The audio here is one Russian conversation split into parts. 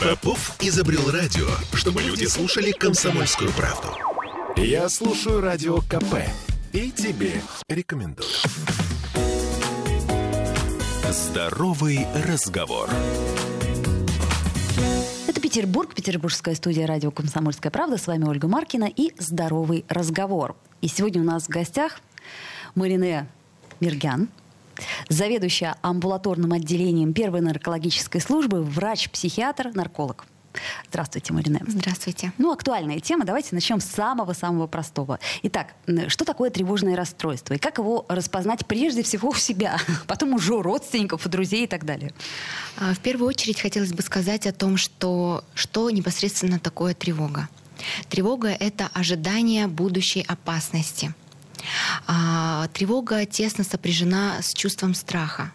Попов изобрел радио, чтобы люди слушали комсомольскую правду. Я слушаю радио КП и тебе рекомендую. Здоровый разговор. Это Петербург, петербургская студия радио «Комсомольская правда». С вами Ольга Маркина и «Здоровый разговор». И сегодня у нас в гостях Марине Миргян, заведующая амбулаторным отделением первой наркологической службы, врач-психиатр, нарколог. Здравствуйте, Марина. Здравствуйте. Ну, актуальная тема. Давайте начнем с самого-самого простого. Итак, что такое тревожное расстройство? И как его распознать прежде всего у себя, потом уже у родственников, у друзей и так далее? А, в первую очередь хотелось бы сказать о том, что, что непосредственно такое тревога. Тревога — это ожидание будущей опасности. А, тревога тесно сопряжена с чувством страха.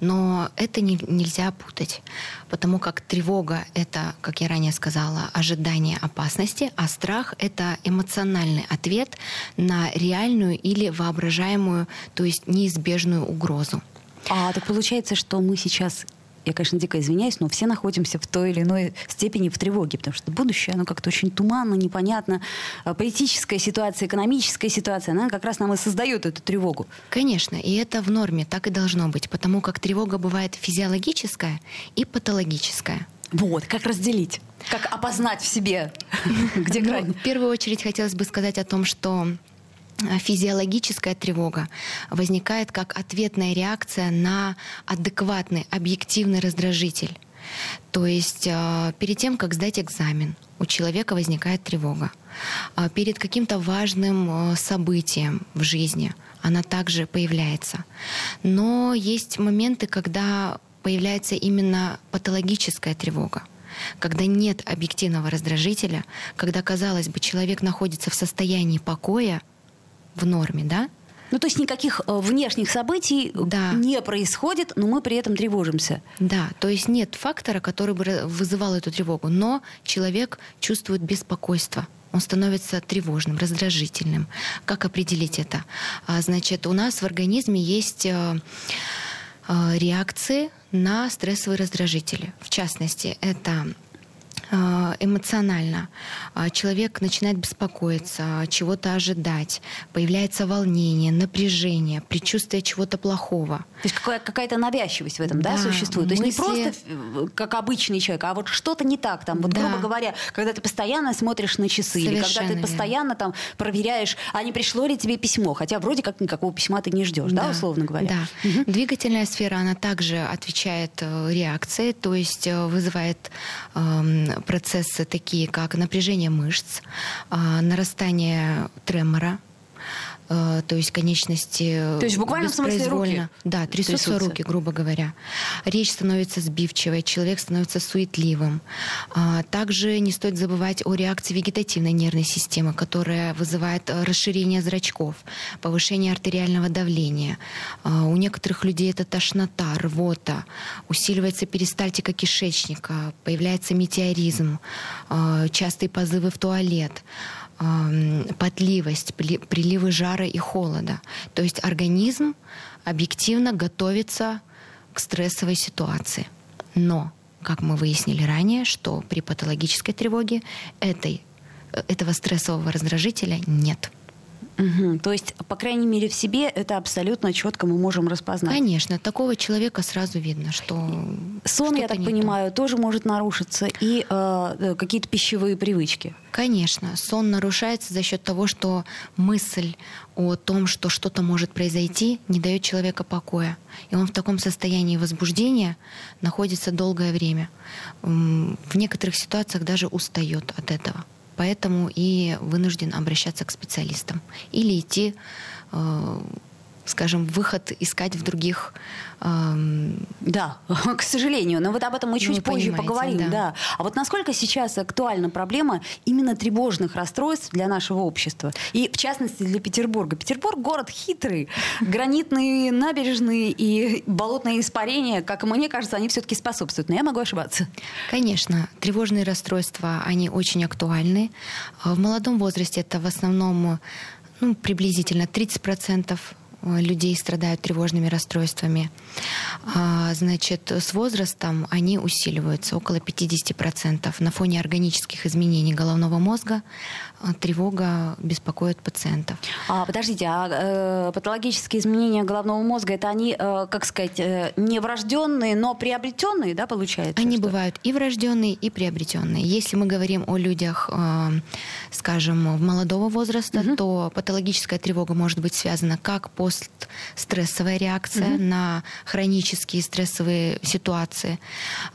Но это не, нельзя путать, потому как тревога — это, как я ранее сказала, ожидание опасности, а страх — это эмоциональный ответ на реальную или воображаемую, то есть неизбежную угрозу. А так получается, что мы сейчас я, конечно, дико извиняюсь, но все находимся в той или иной степени в тревоге, потому что будущее, оно как-то очень туманно, непонятно. А политическая ситуация, экономическая ситуация, она как раз нам и создает эту тревогу. Конечно, и это в норме, так и должно быть, потому как тревога бывает физиологическая и патологическая. Вот, как разделить? Как опознать в себе, где ну, грань? В первую очередь хотелось бы сказать о том, что физиологическая тревога возникает как ответная реакция на адекватный, объективный раздражитель. То есть э, перед тем, как сдать экзамен, у человека возникает тревога. А перед каким-то важным э, событием в жизни она также появляется. Но есть моменты, когда появляется именно патологическая тревога когда нет объективного раздражителя, когда, казалось бы, человек находится в состоянии покоя, в норме, да? Ну, то есть никаких э, внешних событий да. не происходит, но мы при этом тревожимся. Да, то есть нет фактора, который бы вызывал эту тревогу, но человек чувствует беспокойство. Он становится тревожным, раздражительным. Как определить это? А, значит, у нас в организме есть э, э, реакции на стрессовые раздражители. В частности, это эмоционально. А, человек начинает беспокоиться, чего-то ожидать, появляется волнение, напряжение, предчувствие чего-то плохого. То есть какая-то навязчивость в этом, да, да существует? То есть мысли... не просто э, как обычный человек, а вот что-то не так там. Вот, да. грубо говоря, когда ты постоянно смотришь на часы, Совершенно или когда ты постоянно там проверяешь, а не пришло ли тебе письмо, хотя вроде как никакого письма ты не ждешь, да, да условно говоря. Да. Угу. Двигательная сфера, она также отвечает э, реакции, то есть э, вызывает э, процессы такие, как напряжение мышц, а, нарастание тремора, то есть конечности То есть буквально в смысле руки? Да, трясутся, трясутся руки, грубо говоря. Речь становится сбивчивой, человек становится суетливым. А, также не стоит забывать о реакции вегетативной нервной системы, которая вызывает э, расширение зрачков, повышение артериального давления. А, у некоторых людей это тошнота, рвота, усиливается перистальтика кишечника, появляется метеоризм, а, частые позывы в туалет потливость, приливы жара и холода. То есть организм объективно готовится к стрессовой ситуации. Но, как мы выяснили ранее, что при патологической тревоге этой, э, этого стрессового раздражителя нет. Угу. То есть, по крайней мере, в себе это абсолютно четко мы можем распознать. Конечно, такого человека сразу видно, что сон, я так понимаю, то. тоже может нарушиться и э, э, какие-то пищевые привычки. Конечно, сон нарушается за счет того, что мысль о том, что что-то может произойти, не дает человека покоя, и он в таком состоянии возбуждения находится долгое время. В некоторых ситуациях даже устает от этого поэтому и вынужден обращаться к специалистам или идти э, скажем, выход искать в других... Эм... Да, к сожалению. Но вот об этом мы чуть ну, позже поговорим. Да. да. А вот насколько сейчас актуальна проблема именно тревожных расстройств для нашего общества? И, в частности, для Петербурга. Петербург — город хитрый. Гранитные набережные и болотные испарения, как мне кажется, они все-таки способствуют. Но я могу ошибаться. Конечно. Тревожные расстройства, они очень актуальны. В молодом возрасте это в основном ну, приблизительно 30% э, людей страдают тревожными расстройствами. А, значит, с возрастом они усиливаются около 50%. На фоне органических изменений головного мозга э, тревога беспокоит пациентов. А, подождите, а э, патологические изменения головного мозга это они, э, как сказать, э, не врожденные, но приобретенные, да, получается? Они что? бывают и врожденные, и приобретенные. Если мы говорим о людях, э, скажем, молодого возраста, угу. то патологическая тревога может быть связана как постстрессовая реакция угу. на хронические стрессовые ситуации,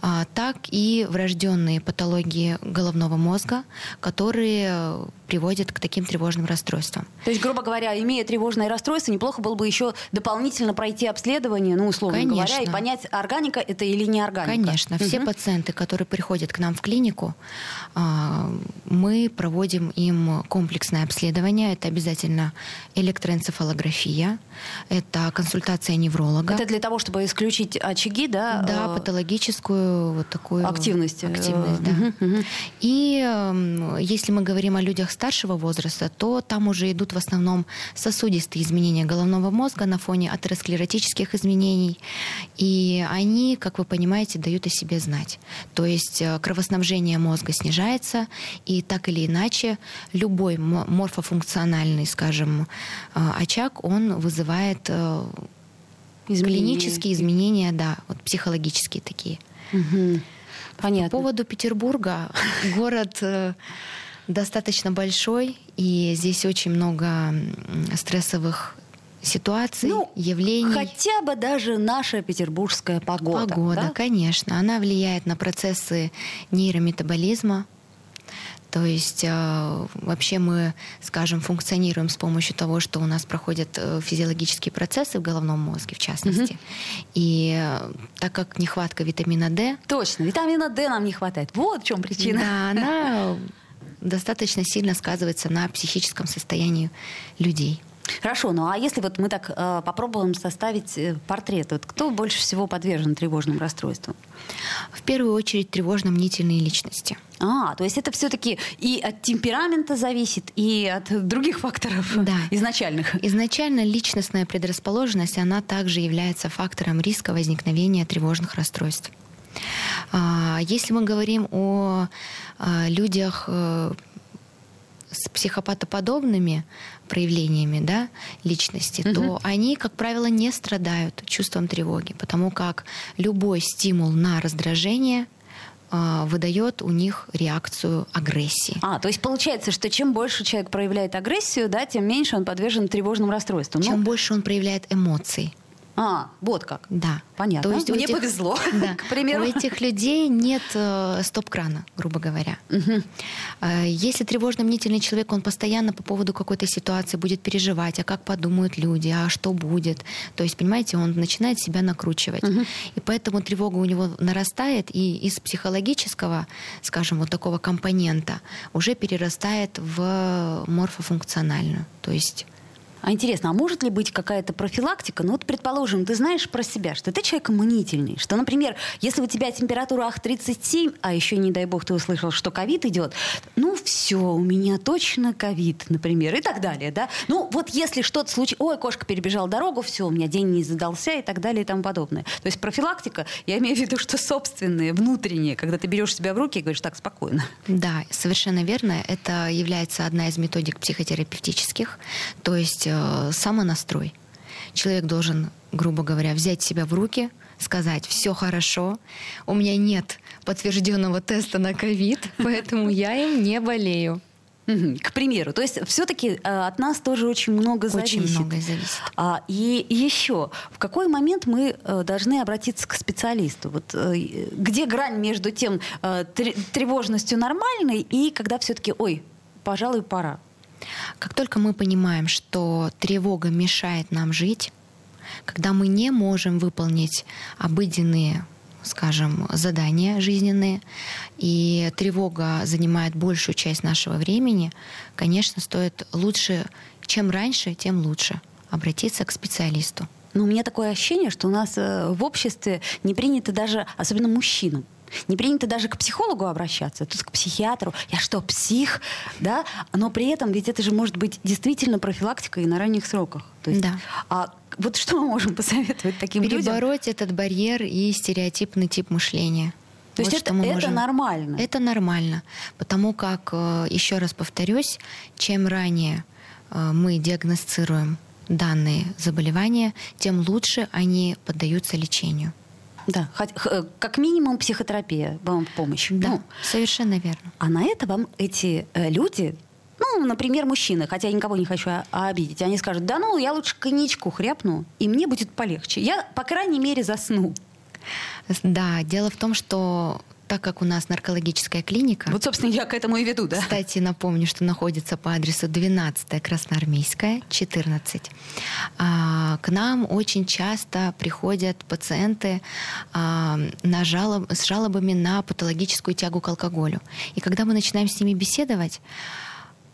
а, так и врожденные патологии головного мозга, которые приводят к таким тревожным расстройствам. То есть, грубо говоря, имея тревожное расстройство, неплохо было бы еще дополнительно пройти обследование, ну, условно Конечно. говоря, и понять, органика это или не органика. Конечно. Угу. Все пациенты, которые приходят к нам в клинику, а, мы проводим им комплексное обследование. Это обязательно электроэнцефалография, это консультация невролога. Это для того, чтобы исключить очаги, да? Да, э, патологическую вот такую активность. Активность, да. Угу, угу. И если мы говорим о людях старшего возраста, то там уже идут в основном сосудистые изменения головного мозга на фоне атеросклеротических изменений. И они, как вы понимаете, дают о себе знать. То есть э, кровоснабжение мозга снижается, и так или иначе любой морфофункциональный, скажем, э, очаг, он вызывает э, изменения. клинические изменения, да, вот психологические такие. Угу. Понятно. По поводу Петербурга, город достаточно большой, и здесь очень много стрессовых ситуаций, ну, явлений. Хотя бы даже наша петербургская погода. Погода, да? конечно. Она влияет на процессы нейрометаболизма. То есть э, вообще мы, скажем, функционируем с помощью того, что у нас проходят э, физиологические процессы в головном мозге, в частности. Угу. И э, так как нехватка витамина D... Точно, витамина D нам не хватает. Вот в чем причина. Да, она достаточно сильно сказывается на психическом состоянии людей. Хорошо, ну а если вот мы так э, попробуем составить э, портрет, вот кто больше всего подвержен тревожным расстройствам? В первую очередь тревожно-мнительные личности. А, то есть это все-таки и от темперамента зависит, и от других факторов да. изначальных. Изначально личностная предрасположенность, она также является фактором риска возникновения тревожных расстройств. А, если мы говорим о людях э, с психопатоподобными проявлениями да, личности, угу. то они, как правило, не страдают чувством тревоги, потому как любой стимул на раздражение а, выдает у них реакцию агрессии. А, то есть получается, что чем больше человек проявляет агрессию, да, тем меньше он подвержен тревожным расстройствам. Чем ну... больше он проявляет эмоций. А, вот как. Да. Понятно. То есть Мне этих, повезло, да, к примеру. У этих людей нет э, стоп-крана, грубо говоря. Угу. Э, если тревожно-мнительный человек, он постоянно по поводу какой-то ситуации будет переживать, а как подумают люди, а что будет. То есть, понимаете, он начинает себя накручивать. Угу. И поэтому тревога у него нарастает, и из психологического, скажем, вот такого компонента уже перерастает в морфофункциональную. То есть а интересно, а может ли быть какая-то профилактика? Ну вот, предположим, ты знаешь про себя, что ты человек мнительный, что, например, если у тебя температура ах 37, а еще, не дай бог, ты услышал, что ковид идет, ну все, у меня точно ковид, например, и так далее, да? Ну вот если что-то случилось, ой, кошка перебежала дорогу, все, у меня день не задался и так далее и тому подобное. То есть профилактика, я имею в виду, что собственные, внутренние, когда ты берешь себя в руки и говоришь, так, спокойно. Да, совершенно верно. Это является одна из методик психотерапевтических. То есть самонастрой. Человек должен, грубо говоря, взять себя в руки, сказать, все хорошо, у меня нет подтвержденного теста на ковид, поэтому я им не болею. К примеру, то есть все-таки э, от нас тоже очень много зависит. Очень много зависит. А, и еще, в какой момент мы э, должны обратиться к специалисту? Вот э, где грань между тем тревожностью нормальной и когда все-таки, ой, пожалуй, пора? Как только мы понимаем, что тревога мешает нам жить, когда мы не можем выполнить обыденные скажем, задания жизненные, и тревога занимает большую часть нашего времени, конечно, стоит лучше, чем раньше, тем лучше обратиться к специалисту. Но у меня такое ощущение, что у нас э, в обществе не принято даже, особенно мужчинам, Не принято даже к психологу обращаться, тут к психиатру. Я что, псих? Да? Но при этом ведь это же может быть действительно профилактика и на ранних сроках. То есть, да. А вот что мы можем посоветовать таким Перебороть людям? Перебороть этот барьер и стереотипный тип мышления. То вот есть это, это можем... нормально? Это нормально. Потому как, э, еще раз повторюсь, чем ранее э, мы диагностируем данные заболевания, тем лучше они поддаются лечению. Да, э, как минимум психотерапия вам в помощь. Да, ну, совершенно верно. А на это вам эти люди ну, например, мужчины, хотя я никого не хочу обидеть, они скажут, да ну, я лучше коньячку хряпну, и мне будет полегче. Я, по крайней мере, засну. Да, дело в том, что так как у нас наркологическая клиника... Вот, собственно, я к этому и веду, да? Кстати, напомню, что находится по адресу 12 Красноармейская, 14. А, к нам очень часто приходят пациенты а, на жалоб, с жалобами на патологическую тягу к алкоголю. И когда мы начинаем с ними беседовать,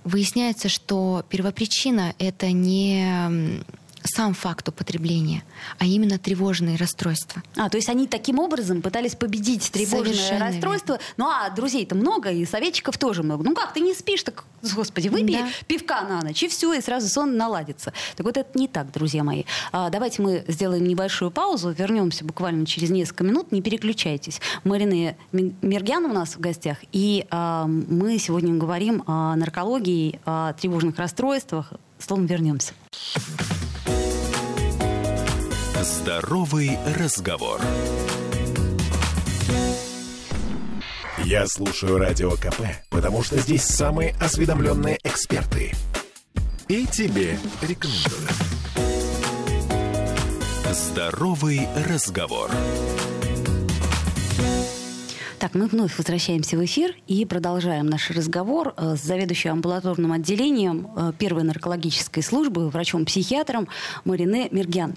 выясняется, что первопричина — это не сам факт употребления, а именно тревожные расстройства. А, то есть они таким образом пытались победить тревожное Совершенно расстройство. Верно. Ну а друзей-то много, и советчиков тоже много. Ну как, ты не спишь, так, господи, выпей да. пивка на ночь, и все, и сразу сон наладится. Так вот это не так, друзья мои. А, давайте мы сделаем небольшую паузу, вернемся буквально через несколько минут, не переключайтесь. Марина Мергян у нас в гостях, и а, мы сегодня говорим о наркологии, о тревожных расстройствах. Словом, вернемся. Здоровый разговор. Я слушаю радио КП, потому что здесь самые осведомленные эксперты. И тебе рекомендую. Здоровый разговор. Так, мы вновь возвращаемся в эфир и продолжаем наш разговор э, с заведующим амбулаторным отделением э, первой наркологической службы, врачом-психиатром Марине Мергян.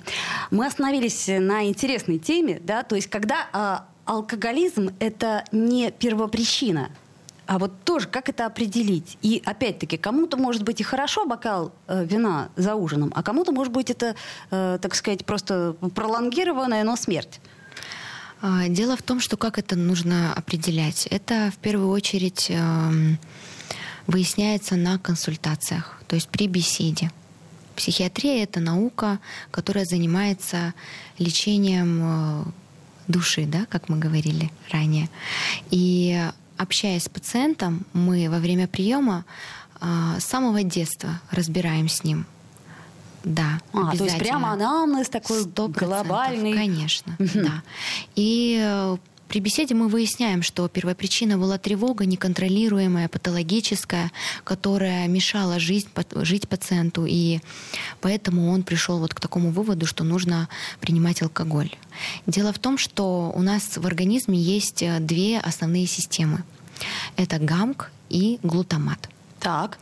Мы остановились на интересной теме, да, то есть когда а, алкоголизм – это не первопричина, а вот тоже как это определить? И опять-таки, кому-то может быть и хорошо бокал э, вина за ужином, а кому-то может быть это, э, так сказать, просто пролонгированная, но смерть. А, дело в том, что как это нужно определять? Это в первую очередь эм, выясняется на консультациях, то есть при беседе. Психиатрия — это наука, которая занимается лечением э, души, да, как мы говорили ранее. И общаясь с пациентом, мы во время приема э, с самого детства разбираем с ним да. А, то есть прямо анамнез такой 100%, глобальный. Конечно, да. И э, при беседе мы выясняем, что первопричина была тревога неконтролируемая, патологическая, которая мешала жизнь, жить пациенту, и поэтому он пришел вот к такому выводу, что нужно принимать алкоголь. Дело в том, что у нас в организме есть э, две основные системы. Это гамк и глутамат. Так.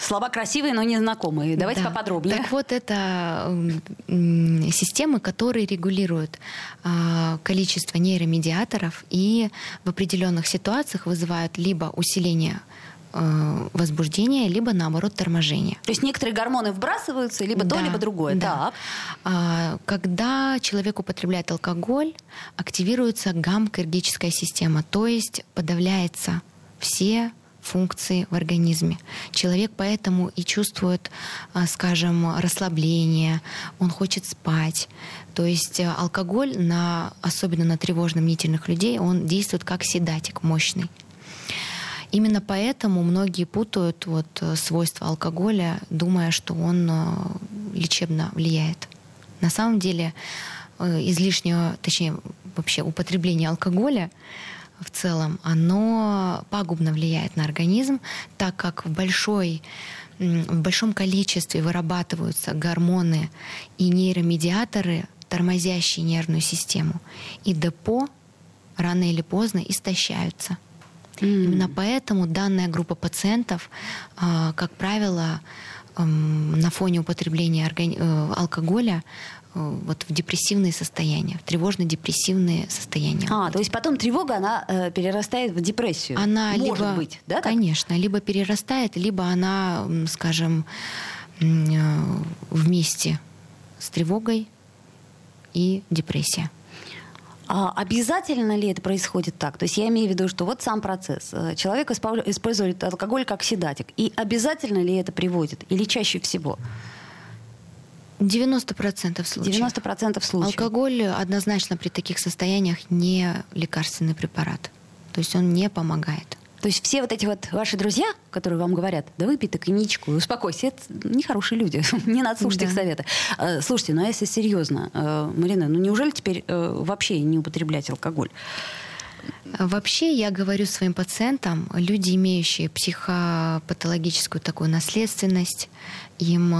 Слова красивые, но незнакомые. Давайте да. поподробнее. Так вот, это системы, которые регулируют а, количество нейромедиаторов и в определенных ситуациях вызывают либо усиление а, возбуждения, либо наоборот торможение. То есть некоторые гормоны вбрасываются, либо да, то, либо другое. Да. Так. А, когда человек употребляет алкоголь, активируется гамма-киргическая система, то есть подавляется все функции в организме. Человек поэтому и чувствует, а, скажем, расслабление, он хочет спать. То есть э, алкоголь, на, особенно на тревожно-мнительных людей, он действует как седатик мощный. Именно поэтому многие путают вот э, свойства алкоголя, думая, что он э, лечебно влияет. На самом деле излишнее, точнее вообще употребление алкоголя в целом, оно пагубно влияет на организм, так как в большой в большом количестве вырабатываются гормоны и нейромедиаторы, тормозящие нервную систему. И депо рано или поздно истощаются. Mm. Именно поэтому данная группа пациентов, а, как правило, на фоне употребления э, алкоголя вот в депрессивные состояния, в тревожно-депрессивные состояния. А, то есть потом тревога, она э, перерастает в депрессию? Она Может либо, быть, да? Конечно, так? либо перерастает, либо она, скажем, э, вместе с тревогой и депрессией. А обязательно ли это происходит так? То есть я имею в виду, что вот сам процесс. Э, человек использует алкоголь как седатик. И обязательно ли это приводит? Или чаще всего? 90% случаев. 90% случаев. Алкоголь однозначно при таких состояниях не лекарственный препарат. То есть он не помогает. То есть все вот эти вот ваши друзья, которые вам говорят, да выпей ты коньячку, успокойся, это нехорошие люди, не надо слушать да. их советы. Э, слушайте, ну а если серьезно, э, Марина, ну неужели теперь э, вообще не употреблять алкоголь? Вообще я говорю своим пациентам, люди, имеющие психопатологическую такую наследственность, им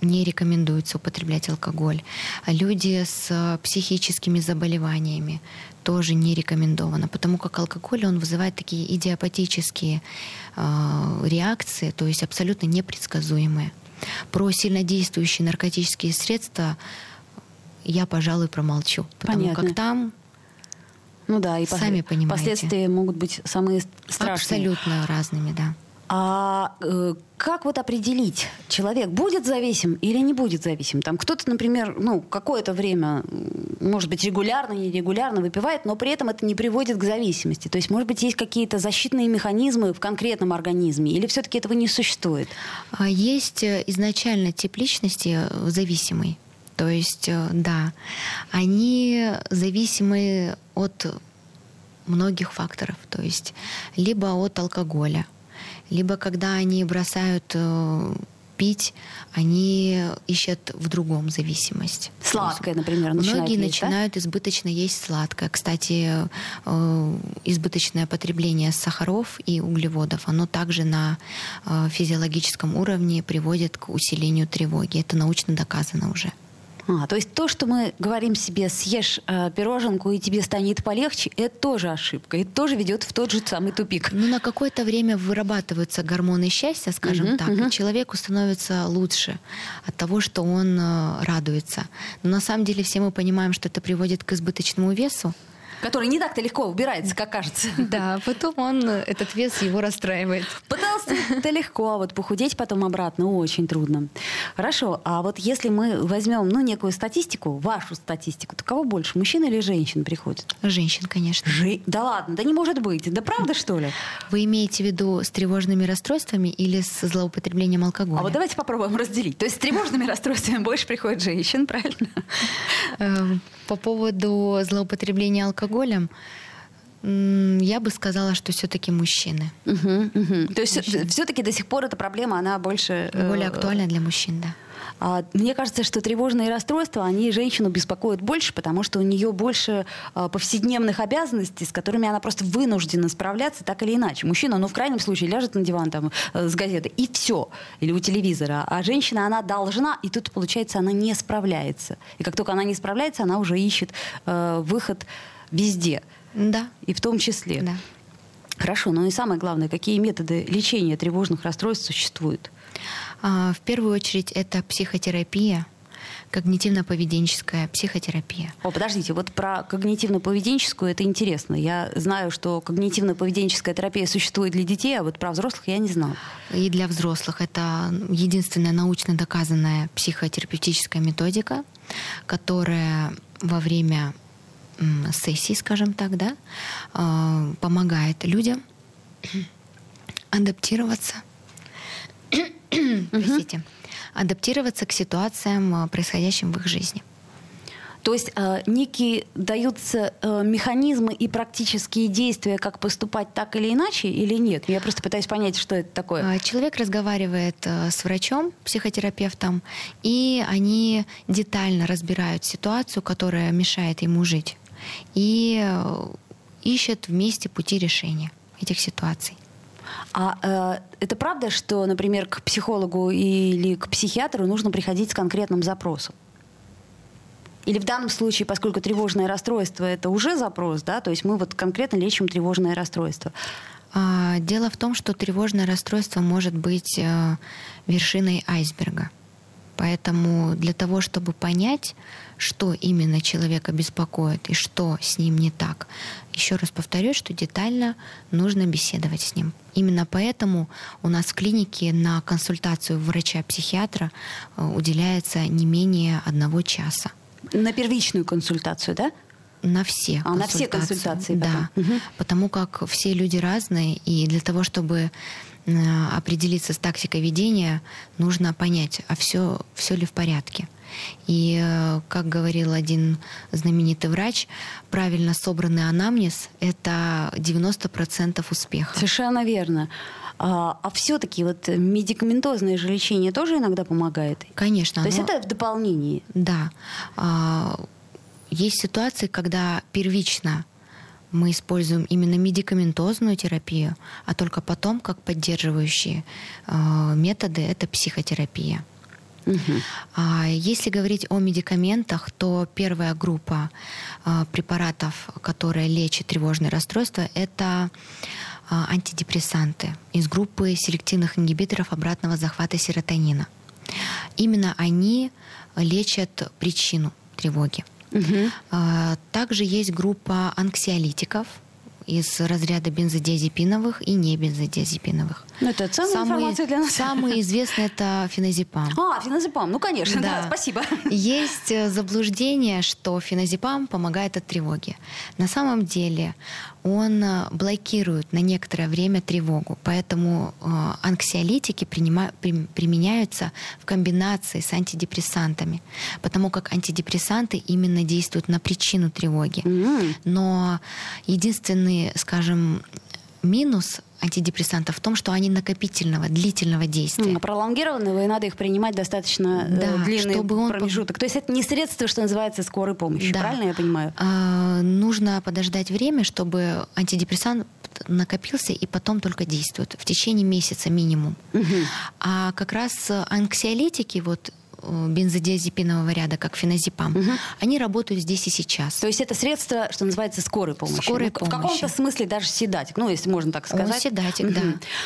не рекомендуется употреблять алкоголь. Люди с психическими заболеваниями тоже не рекомендовано, потому как алкоголь, он вызывает такие идиопатические э, реакции, то есть абсолютно непредсказуемые. Про сильнодействующие наркотические средства я, пожалуй, промолчу, потому Понятно. как там ну да, и сами понимаете. последствия могут быть самые страшные. Абсолютно разными, да. А э, как вот определить, человек будет зависим или не будет зависим? Там кто-то, например, ну, какое-то время, может быть, регулярно, нерегулярно выпивает, но при этом это не приводит к зависимости. То есть, может быть, есть какие-то защитные механизмы в конкретном организме, или все-таки этого не существует? А есть э, изначально тип личности э, зависимый. То есть, э, да, они зависимы от многих факторов. То есть, либо от алкоголя, либо когда они бросают э, пить, они ищут в другом зависимость. Сладкое, например, начинают Многие есть, начинают да? избыточно есть сладкое. Кстати, э, избыточное потребление сахаров и углеводов, оно также на э, физиологическом уровне приводит к усилению тревоги. Это научно доказано уже. А, то есть то, что мы говорим себе, съешь э, пироженку и тебе станет полегче, это тоже ошибка. И тоже ведет в тот же самый тупик. Ну, на какое-то время вырабатываются гормоны счастья, скажем uh-huh, так, uh-huh. и человеку становится лучше от того, что он э, радуется. Но на самом деле все мы понимаем, что это приводит к избыточному весу который не так-то легко убирается, как кажется. Да, потом он, этот вес его расстраивает. Потолстеть это легко, а вот похудеть потом обратно очень трудно. Хорошо, а вот если мы возьмем, ну, некую статистику, вашу статистику, то кого больше, мужчин или женщин приходит? Женщин, конечно. Жи... Да ладно, да не может быть. Да правда, что ли? Вы имеете в виду с тревожными расстройствами или с злоупотреблением алкоголя? А вот давайте попробуем разделить. То есть с тревожными расстройствами больше приходит женщин, правильно? Эм, по поводу злоупотребления алкоголем, я бы сказала, что все-таки мужчины. Угу, угу. То есть все-таки до сих пор эта проблема, она больше... Более э, актуальна для мужчин, да. А, мне кажется, что тревожные расстройства, они женщину беспокоят больше, потому что у нее больше а, повседневных обязанностей, с которыми она просто вынуждена справляться так или иначе. Мужчина, ну, в крайнем случае, ляжет на диван там э, с газетой, и все. Или у телевизора. А женщина, она должна, и тут, получается, она не справляется. И как только она не справляется, она уже ищет э, выход везде. Да. И в том числе. Да. Хорошо, но и самое главное, какие методы лечения тревожных расстройств существуют? А, в первую очередь это психотерапия, когнитивно-поведенческая психотерапия. О, подождите, вот про когнитивно-поведенческую это интересно. Я знаю, что когнитивно-поведенческая терапия существует для детей, а вот про взрослых я не знала. И для взрослых это единственная научно доказанная психотерапевтическая методика, которая во время сессии, скажем так, да, а, помогает людям адаптироваться простите, адаптироваться к ситуациям, э, происходящим в их жизни. То есть э, некие даются э, механизмы и практические действия, как поступать так или иначе, или нет? Я просто пытаюсь понять, что это такое. А, человек разговаривает э, с врачом, психотерапевтом, и они детально разбирают ситуацию, которая мешает ему жить, и э, ищут вместе пути решения этих ситуаций. А э, это правда, что, например, к психологу или к психиатру нужно приходить с конкретным запросом? Или в данном случае, поскольку тревожное расстройство это уже запрос, да, то есть мы вот конкретно лечим тревожное расстройство. А, дело в том, что тревожное расстройство может быть э, вершиной айсберга. Поэтому для того, чтобы понять, что именно человека беспокоит и что с ним не так, еще раз повторюсь, что детально нужно беседовать с ним. Именно поэтому у нас в клинике на консультацию врача-психиатра э, уделяется не менее одного часа. На первичную консультацию, да? на все а, консультации. На все консультации. Да, угу. потому как все люди разные, и для того, чтобы определиться с тактикой ведения, нужно понять, а все, все ли в порядке. И, э, как говорил один знаменитый врач, правильно собранный анамнез — это 90% успеха. Совершенно верно. А, а все-таки вот медикаментозное же лечение тоже иногда помогает? Конечно. То оно... есть это в дополнении? Да. А, есть ситуации, когда первично мы используем именно медикаментозную терапию, а только потом, как поддерживающие э, методы, это психотерапия. Угу. Если говорить о медикаментах, то первая группа а, препаратов, которая лечит тревожные расстройства, это а, антидепрессанты из группы селективных ингибиторов обратного захвата серотонина. Именно они лечат причину тревоги. Угу. Также есть группа анксиолитиков, из разряда бензодиазепиновых и не бензодиазепиновых. Ну, это ценная самый, информация для нас. Самый известный это феназепам. А, феназепам, ну, конечно, да, да спасибо. Есть э, заблуждение, что феназепам помогает от тревоги. На самом деле он э, блокирует на некоторое время тревогу, поэтому э, анксиолитики принима, при, применяются в комбинации с антидепрессантами, потому как антидепрессанты именно действуют на причину тревоги. Mm-hmm. Но единственный, скажем, минус антидепрессантов в том, что они накопительного, длительного действия. Mm, пролонгированного, и надо их принимать достаточно э, да, длинный чтобы он промежуток. То есть это не средство, что называется скорой помощи, да. правильно я понимаю? А, нужно подождать время, чтобы антидепрессант накопился и потом только действует в течение месяца минимум. Угу. А как раз анксиолитики, вот бензодиазепинового ряда, как феназепам, угу. они работают здесь и сейчас. То есть это средство, что называется, скорой помощи. Скорой ну, помощи. В каком-то смысле даже седатик, ну, если можно так сказать. Он седатик, угу. да.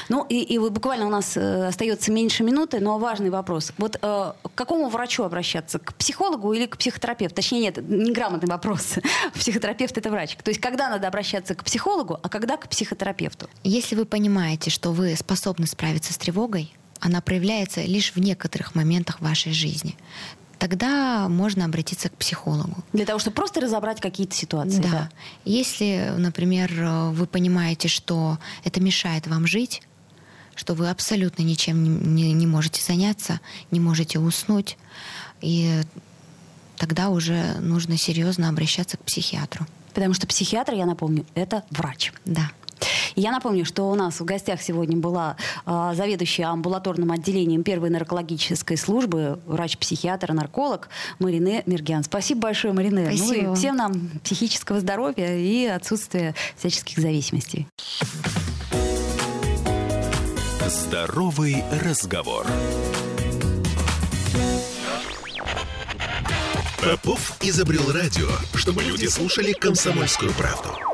Ну, и, и буквально у нас э, остается меньше минуты, но важный вопрос. Вот э, к какому врачу обращаться? К психологу или к психотерапевту? Точнее, нет, неграмотный вопрос. Психотерапевт — это врач. То есть когда надо обращаться к психологу, а когда к психотерапевту? Если вы понимаете, что вы способны справиться с тревогой, она проявляется лишь в некоторых моментах вашей жизни тогда можно обратиться к психологу. Для того, чтобы просто разобрать какие-то ситуации. Да. да. Если, например, вы понимаете, что это мешает вам жить, что вы абсолютно ничем не, не, можете заняться, не можете уснуть, и тогда уже нужно серьезно обращаться к психиатру. Потому что психиатр, я напомню, это врач. Да. Я напомню, что у нас в гостях сегодня была э, заведующая амбулаторным отделением первой наркологической службы, врач-психиатр, нарколог Марине Мергян. Спасибо большое, Марине. Спасибо. Ну и всем нам психического здоровья и отсутствия всяческих зависимостей. Здоровый разговор. Попов изобрел радио, чтобы люди слушали комсомольскую правду.